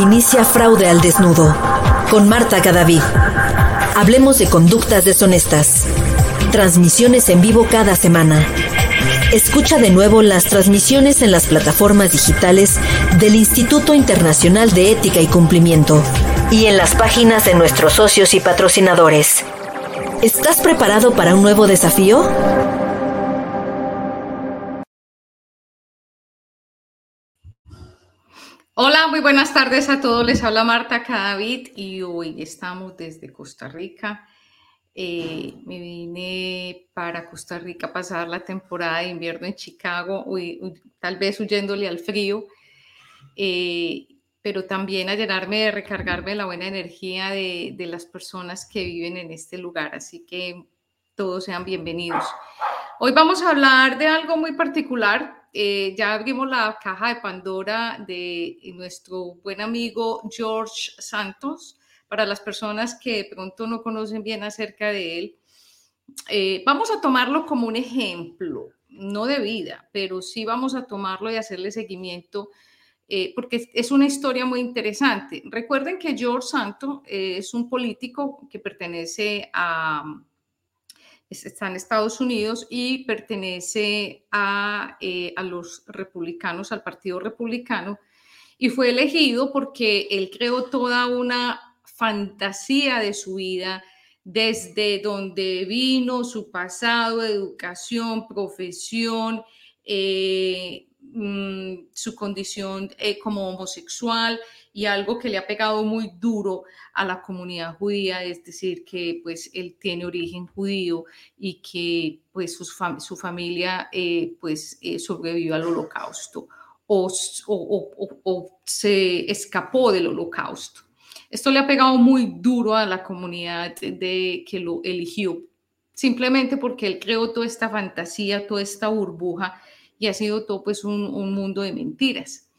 Inicia Fraude al Desnudo con Marta Cadavid. Hablemos de conductas deshonestas. Transmisiones en vivo cada semana. Escucha de nuevo las transmisiones en las plataformas digitales del Instituto Internacional de Ética y Cumplimiento y en las páginas de nuestros socios y patrocinadores. ¿Estás preparado para un nuevo desafío? Muy buenas tardes a todos. Les habla Marta Cadavid y hoy estamos desde Costa Rica. Eh, me vine para Costa Rica a pasar la temporada de invierno en Chicago, tal vez huyéndole al frío, eh, pero también a llenarme de recargarme la buena energía de, de las personas que viven en este lugar. Así que todos sean bienvenidos. Hoy vamos a hablar de algo muy particular eh, ya abrimos la caja de Pandora de nuestro buen amigo George Santos. Para las personas que de pronto no conocen bien acerca de él, eh, vamos a tomarlo como un ejemplo, no de vida, pero sí vamos a tomarlo y hacerle seguimiento. Eh, porque es una historia muy interesante. Recuerden que George Santos es un político que pertenece a, está en Estados Unidos y pertenece a, eh, a, los republicanos, al Partido Republicano, y fue elegido porque él creó toda una fantasía de su vida, desde donde vino, su pasado, educación, profesión, eh, mm, su condición eh, como homosexual y algo que le ha pegado muy duro a la comunidad judía, es decir, que pues él tiene origen judío y que pues su familia eh, pues eh, sobrevivió al holocausto o, se escapó del holocausto. Esto le ha pegado muy duro a la comunidad de, que lo eligió, simplemente porque él creó toda esta fantasía, toda esta burbuja y ha sido todo pues un mundo de mentiras.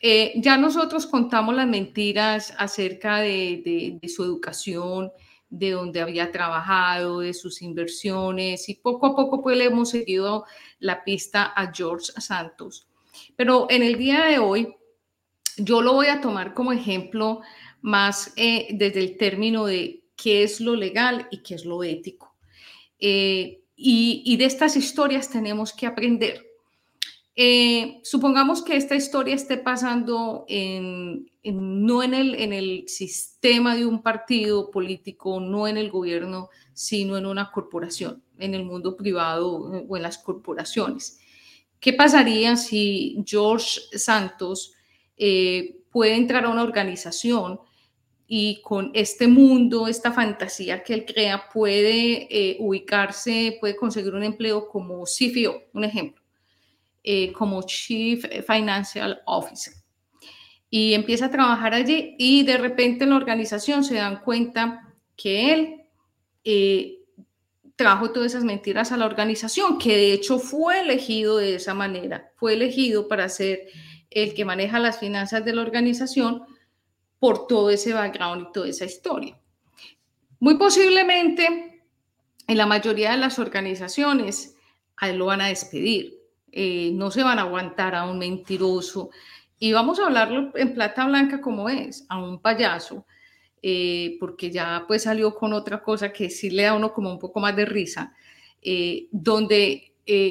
Eh, ya nosotros contamos las mentiras acerca de, su educación, de dónde había trabajado, de sus inversiones y poco a poco pues le hemos seguido la pista a George Santos. Pero en el día de hoy yo lo voy a tomar como ejemplo más eh, desde el término de qué es lo legal y qué es lo ético. Eh, y de estas historias tenemos que aprender. Eh, supongamos que esta historia esté pasando no en el, en el sistema de un partido político, no en el gobierno, sino en una corporación, en el mundo privado eh, o en las corporaciones. ¿Qué pasaría si George Santos eh, puede entrar a una organización y con este mundo, esta fantasía que él crea, puede ubicarse, puede conseguir un empleo como CFO, un ejemplo? Eh, como Chief Financial Officer. Y empieza a trabajar allí y de repente en la organización se dan cuenta que él eh, trajo todas esas mentiras a la organización, que de hecho fue elegido de esa manera, fue elegido para ser el que maneja las finanzas de la organización por todo ese background y toda esa historia. Muy posiblemente en la mayoría de las organizaciones a él lo van a despedir eh, no se van a aguantar a un mentiroso. Y vamos a hablarlo en plata blanca como es, a un payaso, eh, porque ya pues salió con otra cosa que sí le da a uno como un poco más de risa, eh, donde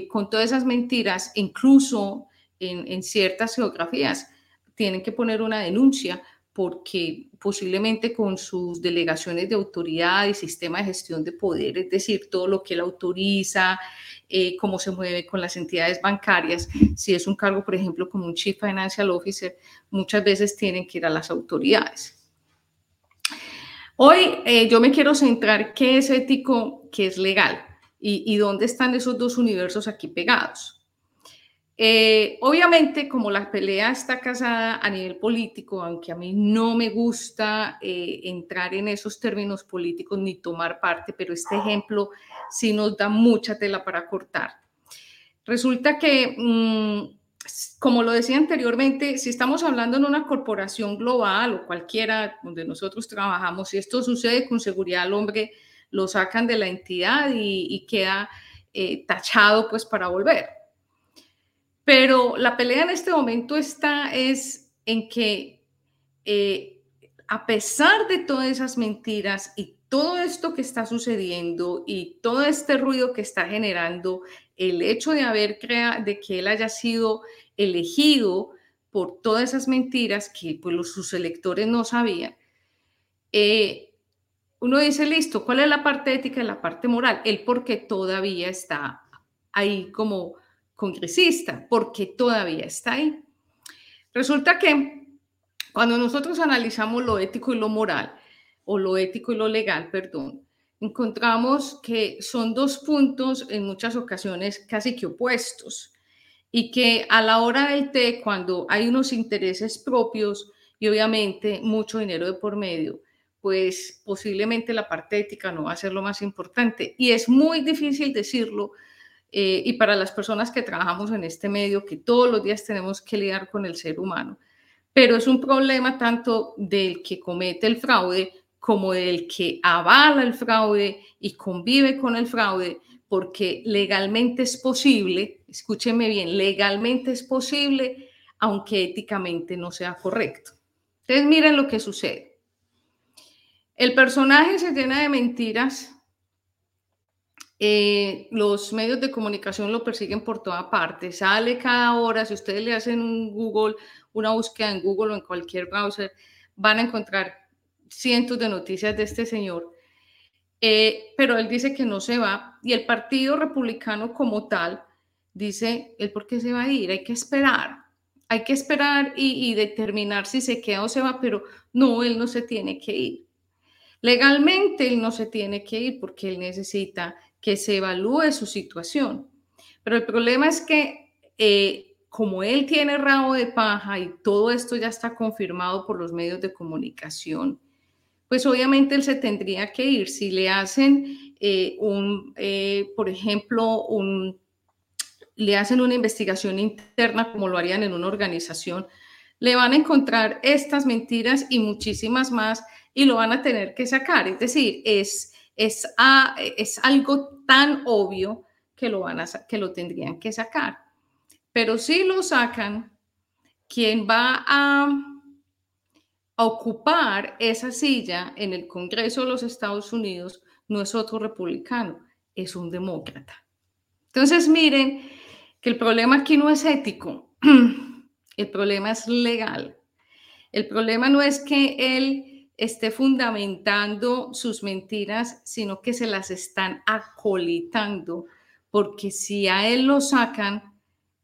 con todas esas mentiras, incluso en ciertas geografías, tienen que poner una denuncia porque posiblemente con sus delegaciones de autoridad y sistema de gestión de poder, es decir, todo lo que él autoriza, eh, cómo se mueve con las entidades bancarias. Si es un cargo, por ejemplo, como un Chief Financial Officer, muchas veces tienen que ir a las autoridades. Hoy eh, yo me quiero centrar qué es ético, qué es legal y, y dónde están esos dos universos aquí pegados. Eh, obviamente, como la pelea está casada a nivel político, aunque a mí no me gusta eh, entrar en esos términos políticos ni tomar parte, pero este ejemplo sí nos da mucha tela para cortar. Resulta que, mm, como lo decía anteriormente, si estamos hablando en una corporación global o cualquiera donde nosotros trabajamos, si esto sucede con seguridad al hombre, lo sacan de la entidad y, queda eh, tachado pues para volver. Pero la pelea en este momento está es en que eh, a pesar de todas esas mentiras y todo esto que está sucediendo y todo este ruido que está generando, el hecho de haber creado, de que él haya sido elegido por todas esas mentiras que pues, los, sus electores no sabían, eh, uno dice, listo, ¿cuál es la parte ética y la parte moral? Él porque todavía está ahí como congresista, porque todavía está ahí. Resulta que cuando nosotros analizamos lo ético y lo moral, o lo ético y lo legal, perdón, encontramos que son dos puntos en muchas ocasiones casi que opuestos y que a la hora del té, cuando hay unos intereses propios y obviamente mucho dinero de por medio, pues posiblemente la parte ética no va a ser lo más importante. Y es muy difícil decirlo, eh, y para las personas que trabajamos en este medio, que todos los días tenemos que lidiar con el ser humano, pero es un problema tanto del que comete el fraude como del que avala el fraude y convive con el fraude, porque legalmente es posible, escúcheme bien, legalmente es posible, aunque éticamente no sea correcto. Entonces miren lo que sucede. El personaje se llena de mentiras, eh, los medios de comunicación lo persiguen por toda parte, sale cada hora, si ustedes le hacen un Google, una búsqueda en Google o en cualquier browser, van a encontrar cientos de noticias de este señor eh, pero él dice que no se va y el Partido Republicano como tal dice, ¿el por qué se va a ir? Hay que esperar, hay que esperar y, determinar si se queda o se va, pero no, él no se tiene que ir. Legalmente él no se tiene que ir porque él necesita que se evalúe su situación. Pero el problema es que eh, como él tiene rabo de paja y todo esto ya está confirmado por los medios de comunicación, pues obviamente él se tendría que ir. Si le hacen eh, un, eh, por ejemplo, un, le hacen una investigación interna como lo harían en una organización, le van a encontrar estas mentiras y muchísimas más y lo van a tener que sacar. Es decir, es, es, es algo tan obvio que lo, van a, que lo tendrían que sacar. Pero si lo sacan, ¿quién va a ocupar esa silla en el Congreso de los Estados Unidos no es otro republicano, es un demócrata. Entonces, miren que el problema aquí no es ético, el problema es legal. El problema no es que él esté fundamentando sus mentiras, sino que se las están acolitando, porque si a él lo sacan,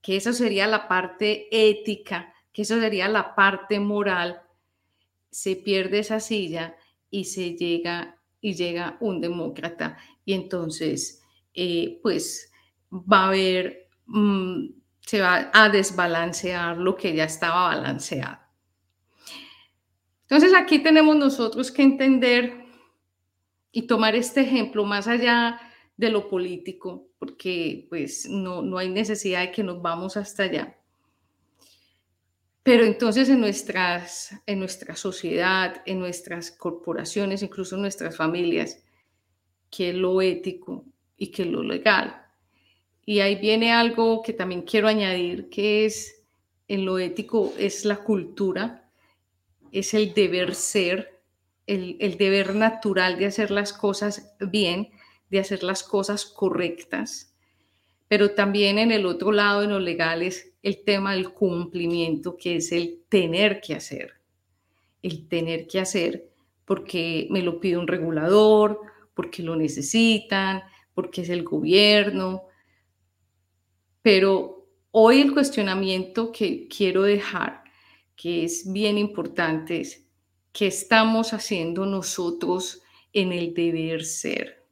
que eso sería la parte ética, que eso sería la parte moral, se pierde esa silla y se llega y llega un demócrata y entonces eh, pues va a haber, mm, se va a desbalancear lo que ya estaba balanceado. Entonces aquí tenemos nosotros que entender y tomar este ejemplo más allá de lo político, porque pues no, no hay necesidad de que nos vamos hasta allá. Pero entonces en, nuestras, en nuestra sociedad, en nuestras corporaciones, incluso en nuestras familias, ¿qué es lo ético y qué es lo legal? Y ahí viene algo que también quiero añadir, que es en lo ético es la cultura, es el deber ser, el, el deber natural de hacer las cosas bien, de hacer las cosas correctas. Pero también en el otro lado, en lo legal, es el tema del cumplimiento, que es el tener que hacer. El tener que hacer porque me lo pide un regulador, porque lo necesitan, porque es el gobierno. Pero hoy el cuestionamiento que quiero dejar, que es bien importante, es qué estamos haciendo nosotros en el deber ser.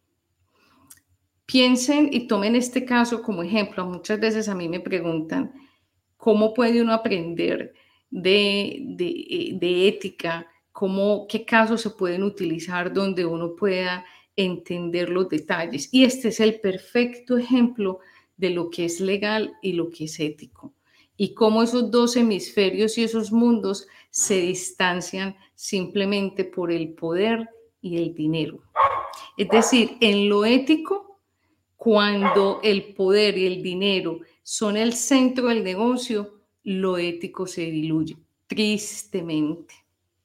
Piensen y tomen este caso como ejemplo. Muchas veces a mí me preguntan, cómo puede uno aprender de, de, ética, cómo, qué casos se pueden utilizar donde uno pueda entender los detalles. Y este es el perfecto ejemplo de lo que es legal y lo que es ético. Y cómo esos dos hemisferios y esos mundos se distancian simplemente por el poder y el dinero. Es decir, en lo ético, cuando el poder y el dinero son el centro del negocio, lo ético se diluye, tristemente.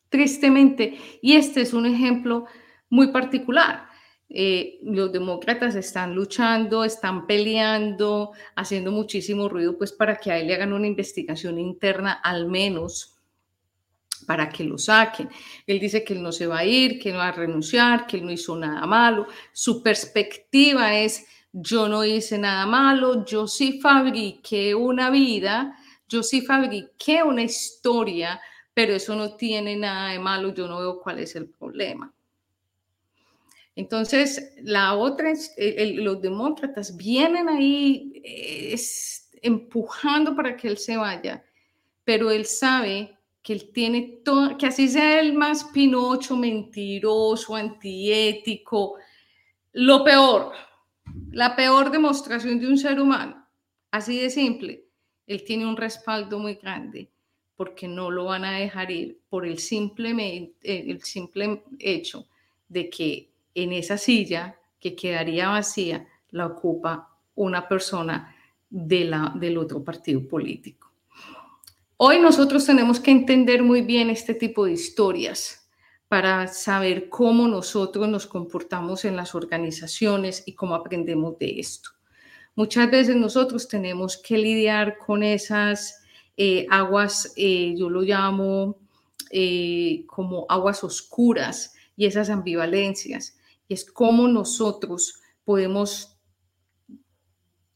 tristemente. Y este es un ejemplo muy particular. Eh, los demócratas están luchando, están peleando, haciendo muchísimo ruido, pues para que a él le hagan una investigación interna al menos para que lo saquen. Él dice que él no se va a ir, que no va a renunciar, que él no hizo nada malo. Su perspectiva es, yo no hice nada malo, yo sí fabriqué una vida, yo sí fabriqué una historia, pero eso no tiene nada de malo, yo no veo cuál es el problema. Entonces, los demócratas vienen ahí empujando para que él se vaya, pero él sabe que él tiene todo, que así sea el más pinocho, mentiroso, antiético, lo peor, la peor demostración de un ser humano, así de simple, él tiene un respaldo muy grande porque no lo van a dejar ir por el simple, el simple hecho de que en esa silla que quedaría vacía la ocupa una persona de la, del otro partido político. Hoy nosotros tenemos que entender muy bien este tipo de historias para saber cómo nosotros nos comportamos en las organizaciones y cómo aprendemos de esto. Muchas veces nosotros tenemos que lidiar con esas eh, aguas, eh, yo lo llamo eh, como aguas oscuras y esas ambivalencias es cómo nosotros podemos,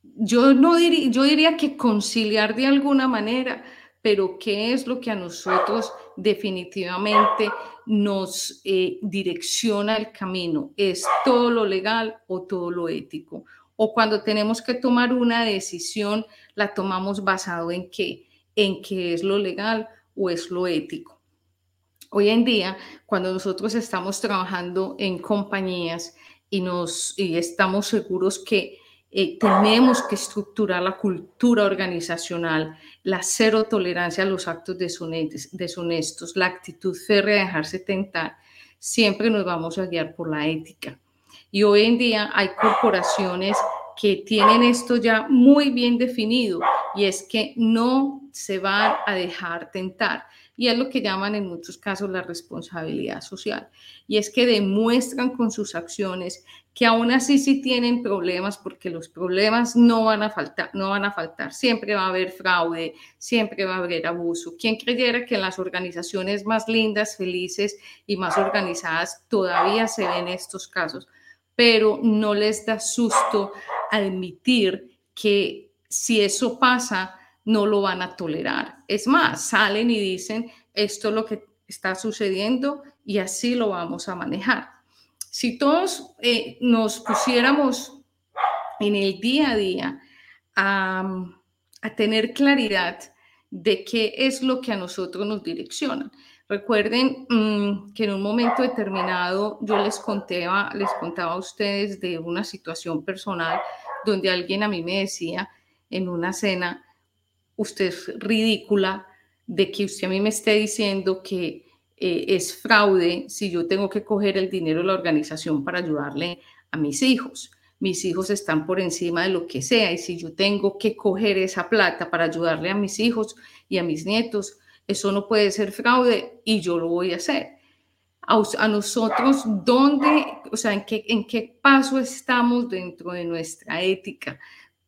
yo, no diría, yo diría que conciliar de alguna manera, pero qué es lo que a nosotros definitivamente nos eh, direcciona el camino. ¿Es todo lo legal o todo lo ético? O cuando tenemos que tomar una decisión, la tomamos basado en qué? En qué es lo legal o es lo ético. Hoy en día, cuando nosotros estamos trabajando en compañías y, nos, y estamos seguros que eh, tenemos que estructurar la cultura organizacional, la cero tolerancia a los actos deshonestos, la actitud férrea de dejarse tentar, siempre nos vamos a guiar por la ética. Y hoy en día hay corporaciones que tienen esto ya muy bien definido y es que no se van a dejar tentar y es lo que llaman en muchos casos la responsabilidad social. Y es que demuestran con sus acciones que aún así sí tienen problemas porque los problemas no van a faltar, no van a faltar. Siempre va a haber fraude, siempre va a haber abuso. ¿Quién creyera que en las organizaciones más lindas, felices y más organizadas todavía se ven estos casos? Pero no les da susto admitir que si eso pasa, no lo van a tolerar. Es más, salen y dicen, esto es lo que está sucediendo y así lo vamos a manejar. Si todos eh, nos pusiéramos en el día a día a, tener claridad de qué es lo que a nosotros nos direcciona. Recuerden mm, que en un momento determinado yo les contaba, les contaba a ustedes de una situación personal donde alguien a mí me decía en una cena, usted es ridícula de que usted a mí me esté diciendo que eh, es fraude si yo tengo que coger el dinero de la organización para ayudarle a mis hijos. Mis hijos están por encima de lo que sea y si yo tengo que coger esa plata para ayudarle a mis hijos y a mis nietos, eso no puede ser fraude y yo lo voy a hacer. A, nosotros, ¿dónde, o sea, en qué, en qué paso estamos dentro de nuestra ética?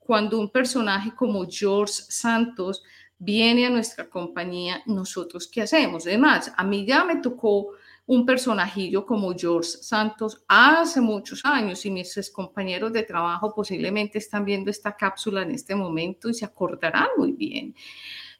Cuando un personaje como George Santos viene a nuestra compañía, nosotros qué hacemos. Además, a mí ya me tocó un personajillo como George Santos hace muchos años y mis compañeros de trabajo posiblemente están viendo esta cápsula en este momento y se acordarán muy bien.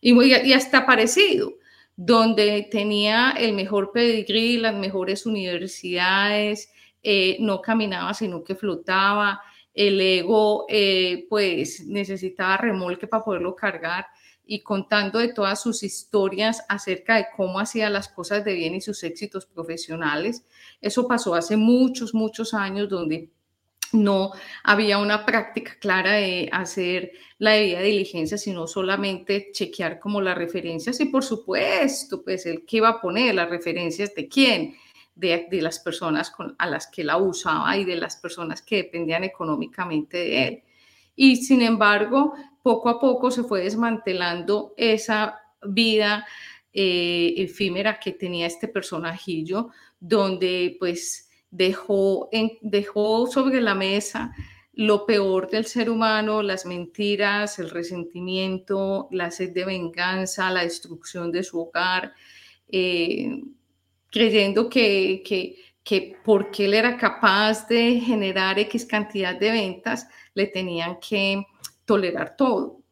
Y, muy, y hasta parecido, donde tenía el mejor pedigrí, las mejores universidades, eh, no caminaba sino que flotaba, el ego eh, pues necesitaba remolque para poderlo cargar y contando de todas sus historias acerca de cómo hacía las cosas de bien y sus éxitos profesionales. Eso pasó hace muchos, muchos años donde no había una práctica clara de hacer la debida diligencia, sino solamente chequear como las referencias y por supuesto, pues el que iba a poner las referencias de quién de, las personas a las que la usaba y de las personas que dependían económicamente de él. Y sin embargo, poco a poco se fue desmantelando esa vida eh, efímera que tenía este personajillo, donde pues dejó, dejó sobre la mesa lo peor del ser humano, las mentiras, el resentimiento, la sed de venganza, la destrucción de su hogar, eh, creyendo que, que, que porque él era capaz de generar X cantidad de ventas, le tenían que tolerar todo.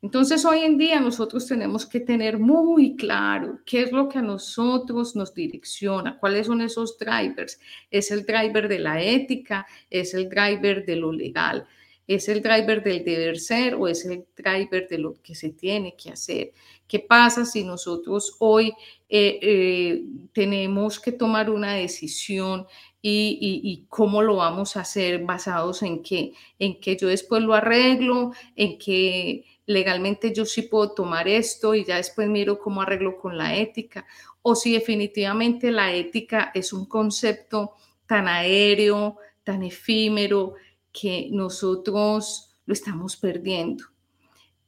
Entonces, hoy en día nosotros tenemos que tener muy claro qué es lo que a nosotros nos direcciona, cuáles son esos drivers. Es el driver de la ética, es el driver de lo legal, es el driver del deber ser o es el driver de lo que se tiene que hacer. ¿Qué pasa si nosotros hoy eh, eh, tenemos que tomar una decisión y, y, cómo lo vamos a hacer basados en qué? En que yo después lo arreglo, en que legalmente yo sí puedo tomar esto y ya después miro cómo arreglo con la ética, o si definitivamente la ética es un concepto tan aéreo, tan efímero, que nosotros lo estamos perdiendo.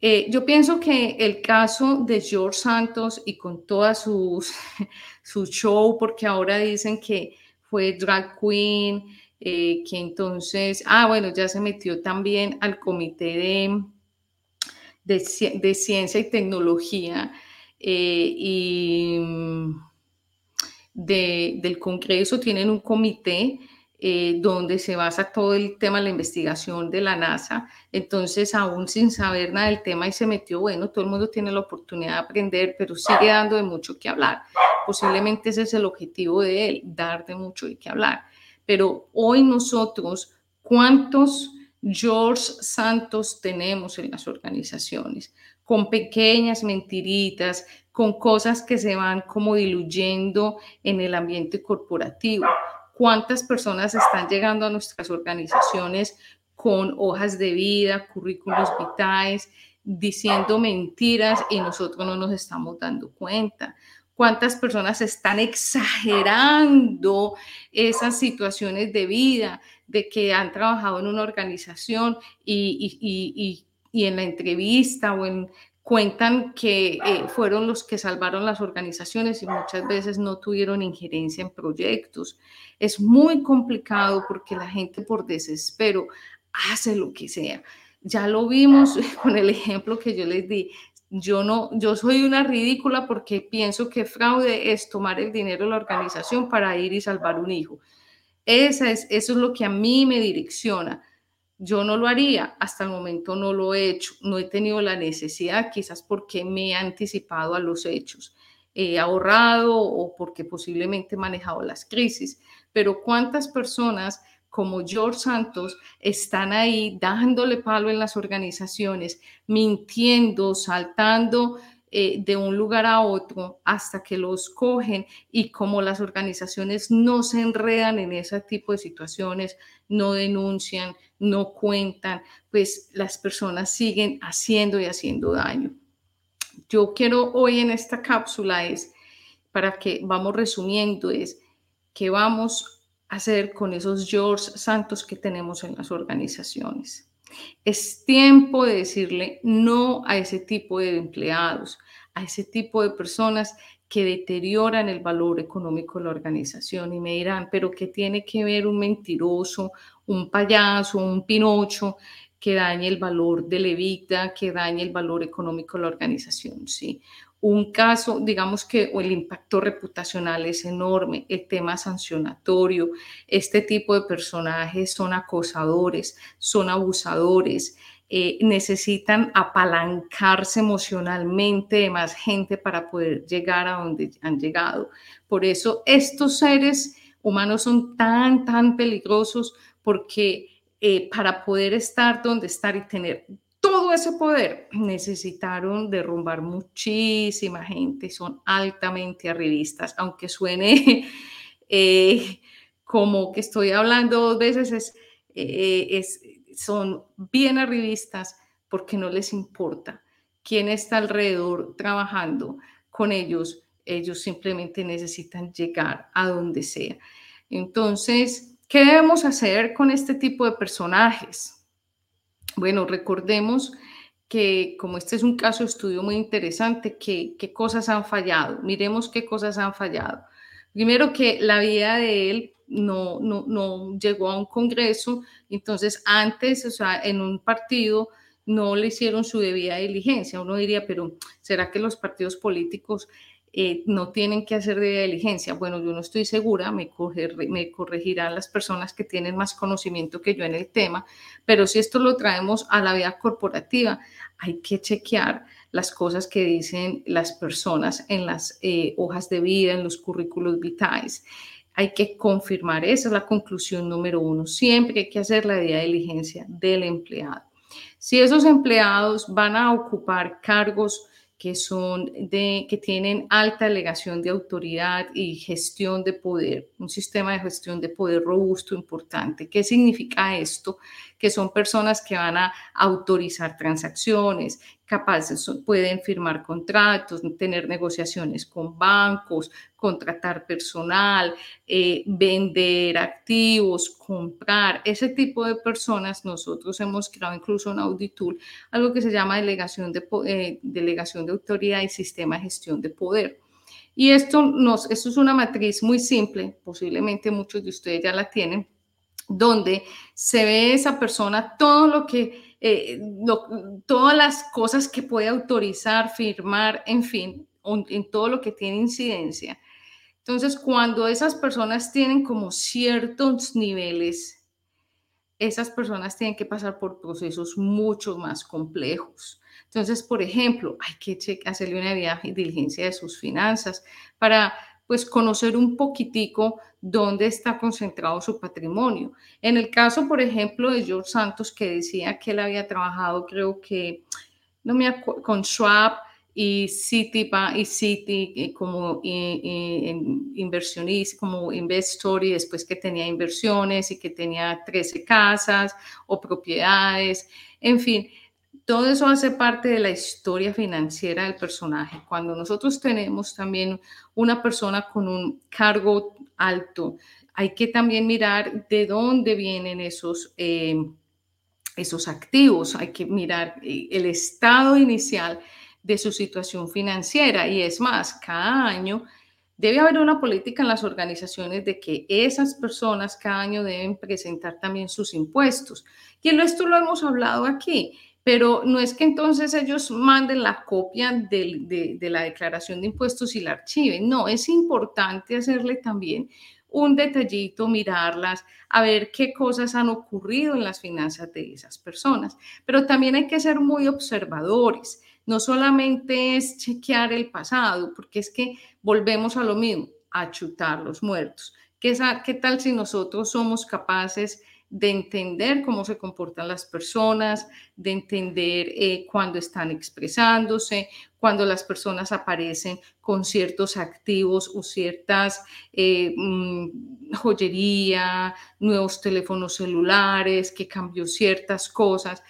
Eh, yo pienso que el caso de George Santos y con toda sus, su show, porque ahora dicen que fue drag queen, eh, que entonces, ah, bueno, ya se metió también al comité de, de, ciencia y tecnología eh, y mm, del Congreso tienen un comité eh, donde se basa todo el tema de la investigación de la NASA. Entonces, aún sin saber nada del tema y se metió, bueno, todo el mundo tiene la oportunidad de aprender, pero sigue dando de mucho que hablar. Posiblemente ese es el objetivo de él, dar de mucho de qué hablar. Pero hoy nosotros, ¿cuántos George Santos tenemos en las organizaciones, con pequeñas mentiritas, con cosas que se van como diluyendo en el ambiente corporativo. ¿Cuántas personas están llegando a nuestras organizaciones con hojas de vida, currículos vitales, diciendo mentiras y nosotros no nos estamos dando cuenta? cuántas personas están exagerando esas situaciones de vida, de que han trabajado en una organización y, en la entrevista o en cuentan que eh, fueron los que salvaron las organizaciones y muchas veces no tuvieron injerencia en proyectos. Es muy complicado porque la gente por desespero hace lo que sea. Ya lo vimos con el ejemplo que yo les di yo no, yo soy una ridícula porque pienso que fraude es tomar el dinero de la organización para ir y salvar un hijo. Esa es, eso es lo que a mí me direcciona. Yo no lo haría, hasta el momento no lo he hecho, no he tenido la necesidad, quizás porque me he anticipado a los hechos, he ahorrado o porque posiblemente he manejado las crisis, pero ¿cuántas personas como George Santos están ahí dándole palo en las organizaciones, mintiendo, saltando eh, de un lugar a otro hasta que los cogen y como las organizaciones no se enredan en ese tipo de situaciones, no denuncian, no cuentan, pues las personas siguen haciendo y haciendo daño. Yo quiero hoy en esta cápsula es, para que vamos resumiendo, es que vamos hacer con esos George Santos que tenemos en las organizaciones. Es tiempo de decirle no a ese tipo de empleados, a ese tipo de personas que deterioran el valor económico de la organización y me dirán, pero ¿qué tiene que ver un mentiroso, un payaso, un pinocho que dañe el valor de Levita, que dañe el valor económico de la organización? Sí, un caso, digamos que el impacto reputacional es enorme, el tema sancionatorio, este tipo de personajes son acosadores, son abusadores, eh, necesitan apalancarse emocionalmente de más gente para poder llegar a donde han llegado. Por eso estos seres humanos son tan, tan peligrosos porque eh, para poder estar donde estar y tener todo ese poder necesitaron derrumbar muchísima gente, son altamente arribistas, aunque suene eh, como que estoy hablando dos veces, eh, es, son bien arribistas porque no les importa quién está alrededor trabajando con ellos, ellos simplemente necesitan llegar a donde sea. Entonces, ¿qué debemos hacer con este tipo de personajes? Bueno, recordemos que como este es un caso de estudio muy interesante, qué cosas han fallado. Miremos qué cosas han fallado. Primero que la vida de él no, no, no llegó a un congreso, entonces antes, o sea, en un partido no le hicieron su debida diligencia. Uno diría, pero ¿será que los partidos políticos eh, no tienen que hacer debida diligencia? Bueno, yo no estoy segura, me, corregirán las personas que tienen más conocimiento que yo en el tema, pero si esto lo traemos a la vida corporativa, hay que chequear las cosas que dicen las personas en las eh, hojas de vida, en los currículos vitae. Hay que confirmar, esa es la conclusión número uno. Siempre hay que hacer la debida diligencia del empleado. Si esos empleados van a ocupar cargos que son de que tienen alta delegación de autoridad y gestión de poder, un sistema de gestión de poder robusto importante. ¿Qué significa esto? Que son personas que van a autorizar transacciones, capaces, pueden firmar contratos, tener negociaciones con bancos, contratar personal, eh, vender activos, comprar. Ese tipo de personas nosotros hemos creado incluso en Auditool algo que se llama delegación de, eh, delegación de autoridad y sistema de gestión de poder. Y esto, nos, esto es una matriz muy simple, posiblemente muchos de ustedes ya la tienen, donde se ve esa persona todo lo que eh, todas las cosas que puede autorizar, firmar, en fin, en todo lo que tiene incidencia. Entonces, cuando esas personas tienen como ciertos niveles, esas personas tienen que pasar por procesos mucho más complejos. Entonces, por ejemplo, hay que hacerle una diligencia de sus finanzas para pues conocer un poquitico dónde está concentrado su patrimonio. En el caso, por ejemplo, de George Santos, que decía que él había trabajado, creo que, no me acuerdo, con Schwab y Citi, y Citi eh, como inversionista, como investor y después que tenía inversiones y que tenía 13 casas o propiedades, en fin, todo eso hace parte de la historia financiera del personaje. Cuando nosotros tenemos también una persona con un cargo alto, hay que también mirar de dónde vienen esos, eh, esos activos, hay que mirar eh, el estado inicial de su situación financiera. Y es más, cada año debe haber una política en las organizaciones de que esas personas cada año deben presentar también sus impuestos. Y esto lo hemos hablado aquí pero no es que entonces ellos manden la copia de, la declaración de impuestos y la archiven, no, es importante hacerle también un detallito, mirarlas, a ver qué cosas han ocurrido en las finanzas de esas personas, pero también hay que ser muy observadores. No solamente es chequear el pasado, porque es que volvemos a lo mismo, a chutar los muertos. ¿Qué, tal si nosotros somos capaces de entender cómo se comportan las personas, de entender eh, cuando están expresándose, cuando las personas aparecen con ciertos activos o ciertas eh, mm, joyería, nuevos teléfonos celulares, que cambió ciertas cosas,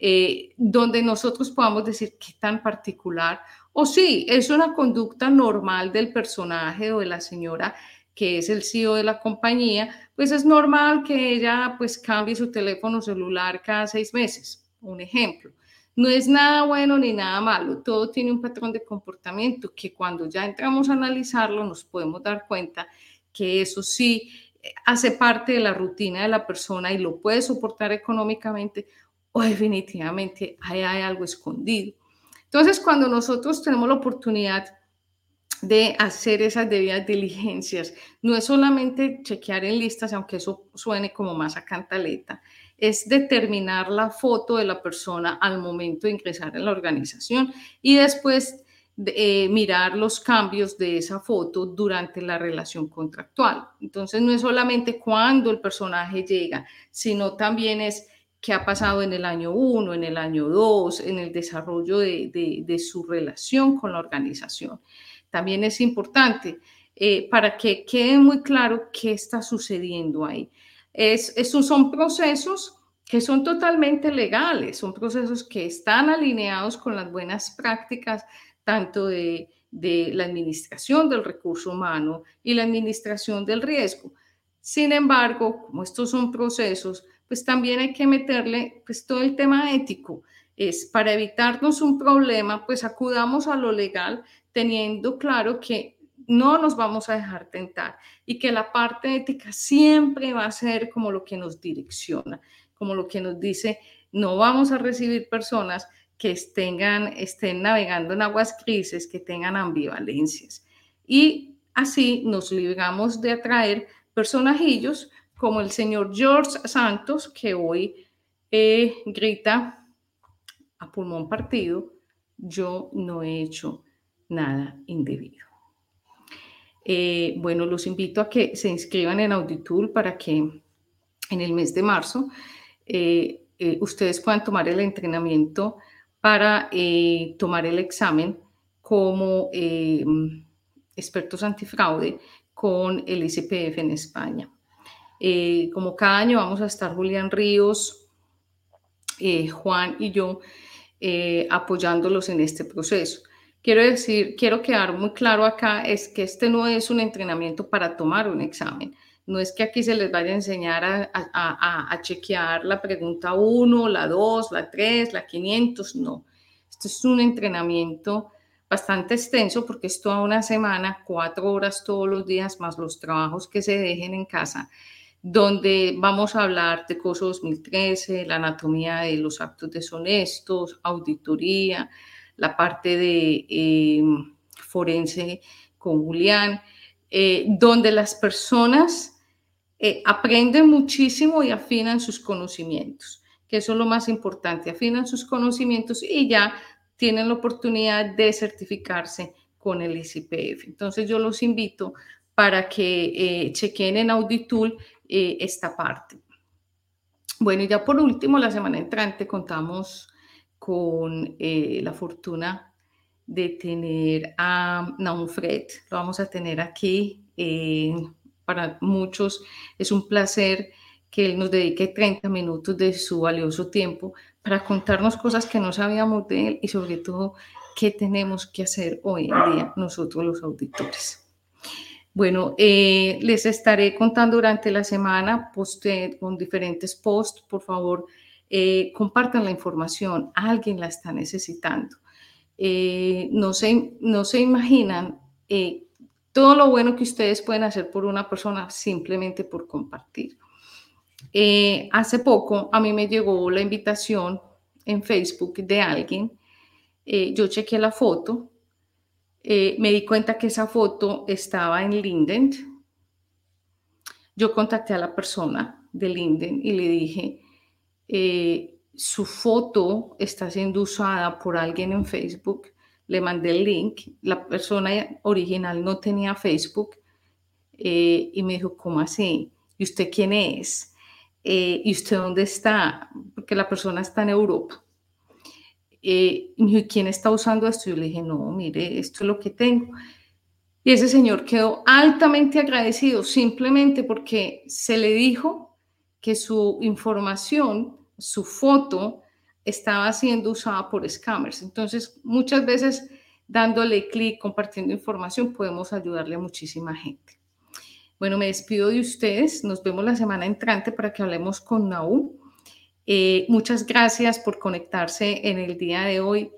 eh, donde nosotros podamos decir qué tan particular o sí, es una conducta normal del personaje o de la señora que es el CEO de la compañía, pues es normal que ella pues cambie su teléfono celular cada seis meses, un ejemplo. No es nada bueno ni nada malo, todo tiene un patrón de comportamiento que cuando ya entramos a analizarlo nos podemos dar cuenta que eso sí eh, hace parte de la rutina de la persona y lo puede soportar económicamente o definitivamente hay, hay algo escondido. Entonces, cuando nosotros tenemos la oportunidad de hacer esas debidas diligencias. No es solamente chequear en listas, aunque eso suene como más a cantaleta, es determinar la foto de la persona al momento de ingresar en la organización y después eh, mirar los cambios de esa foto durante la relación contractual. Entonces no es solamente cuando el personaje llega, sino también es qué ha pasado en el año 1, en el año 2, en el desarrollo de su relación con la organización también es importante eh, para que quede muy claro qué está sucediendo ahí. Es, son procesos que son totalmente legales, son procesos que están alineados con las buenas prácticas tanto de, la administración del recurso humano y la administración del riesgo. Sin embargo, como estos son procesos, pues también hay que meterle pues todo el tema ético. es para evitarnos un problema, pues acudamos a lo legal teniendo claro que no nos vamos a dejar tentar y que la parte ética siempre va a ser como lo que nos direcciona, como lo que nos dice, no vamos a recibir personas que estén, navegando en aguas grises, que tengan ambivalencias. Y así nos libramos de atraer personajillos como el señor George Santos, que hoy eh, grita a pulmón partido, yo no he hecho nada indebido. Eh, bueno, los invito a que se inscriban en Auditool para que en el mes de marzo eh, ustedes puedan tomar el entrenamiento para tomar el examen como expertos antifraude con el ICPF en España. Eh, como cada año vamos a estar Julián Ríos, eh, Juan y yo eh, apoyándolos en este proceso. Quiero decir, quiero quedar muy claro acá, es que este no es un entrenamiento para tomar un examen. No es que aquí se les vaya a enseñar a, chequear la pregunta 1, la 2, la 3, la 500, no. Esto es un entrenamiento bastante extenso porque es toda una semana, cuatro horas todos los días, más los trabajos que se dejen en casa, donde vamos a hablar de COSO 2013, la anatomía de los actos deshonestos, auditoría, la parte de eh, forense con Julián, eh, donde las personas eh, aprenden muchísimo y afinan sus conocimientos, que eso es lo más importante, afinan sus conocimientos y ya tienen la oportunidad de certificarse con el ICPF. Entonces yo los invito para que eh, chequen en Auditool eh, esta parte. Bueno, y ya por último, la semana entrante contamos con eh, la fortuna de tener a Naum Fred. Lo vamos a tener aquí. para muchos es un placer que él nos dedique 30 minutos de su valioso tiempo para contarnos cosas que no sabíamos de él y sobre todo qué tenemos que hacer hoy en día nosotros los auditores. Bueno, eh, les estaré contando durante la semana poste, con diferentes posts. Por favor, eh, compartan la información. Alguien la está necesitando. Eh, no, se, no se imaginan todo lo bueno que ustedes pueden hacer por una persona simplemente por compartir. Hace poco a mí me llegó la invitación en Facebook de alguien. Yo chequeé la foto, eh, me di cuenta que esa foto estaba en Linden. Yo contacté a la persona de Linden y le dije, su foto está siendo usada por alguien en Facebook. Le mandé el link. La persona original no tenía Facebook y me dijo, ¿cómo así? ¿Y usted quién es? Eh, ¿y usted dónde está? Porque la persona está en Europa. Eh, ¿quién está usando esto? Yo le dije, no, mire, esto es lo que tengo. Y ese señor quedó altamente agradecido simplemente porque se le dijo que su información, su foto, estaba siendo usada por scammers. Entonces, muchas veces dándole clic, compartiendo información, podemos ayudarle a muchísima gente. Bueno, me despido de ustedes. Nos vemos la semana entrante para que hablemos con Naú. Eh, muchas gracias por conectarse en el día de hoy.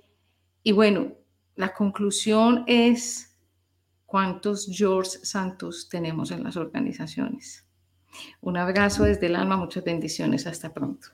Y bueno, la conclusión es cuántos George Santos tenemos en las organizaciones. Un abrazo desde el alma, muchas bendiciones. Hasta pronto.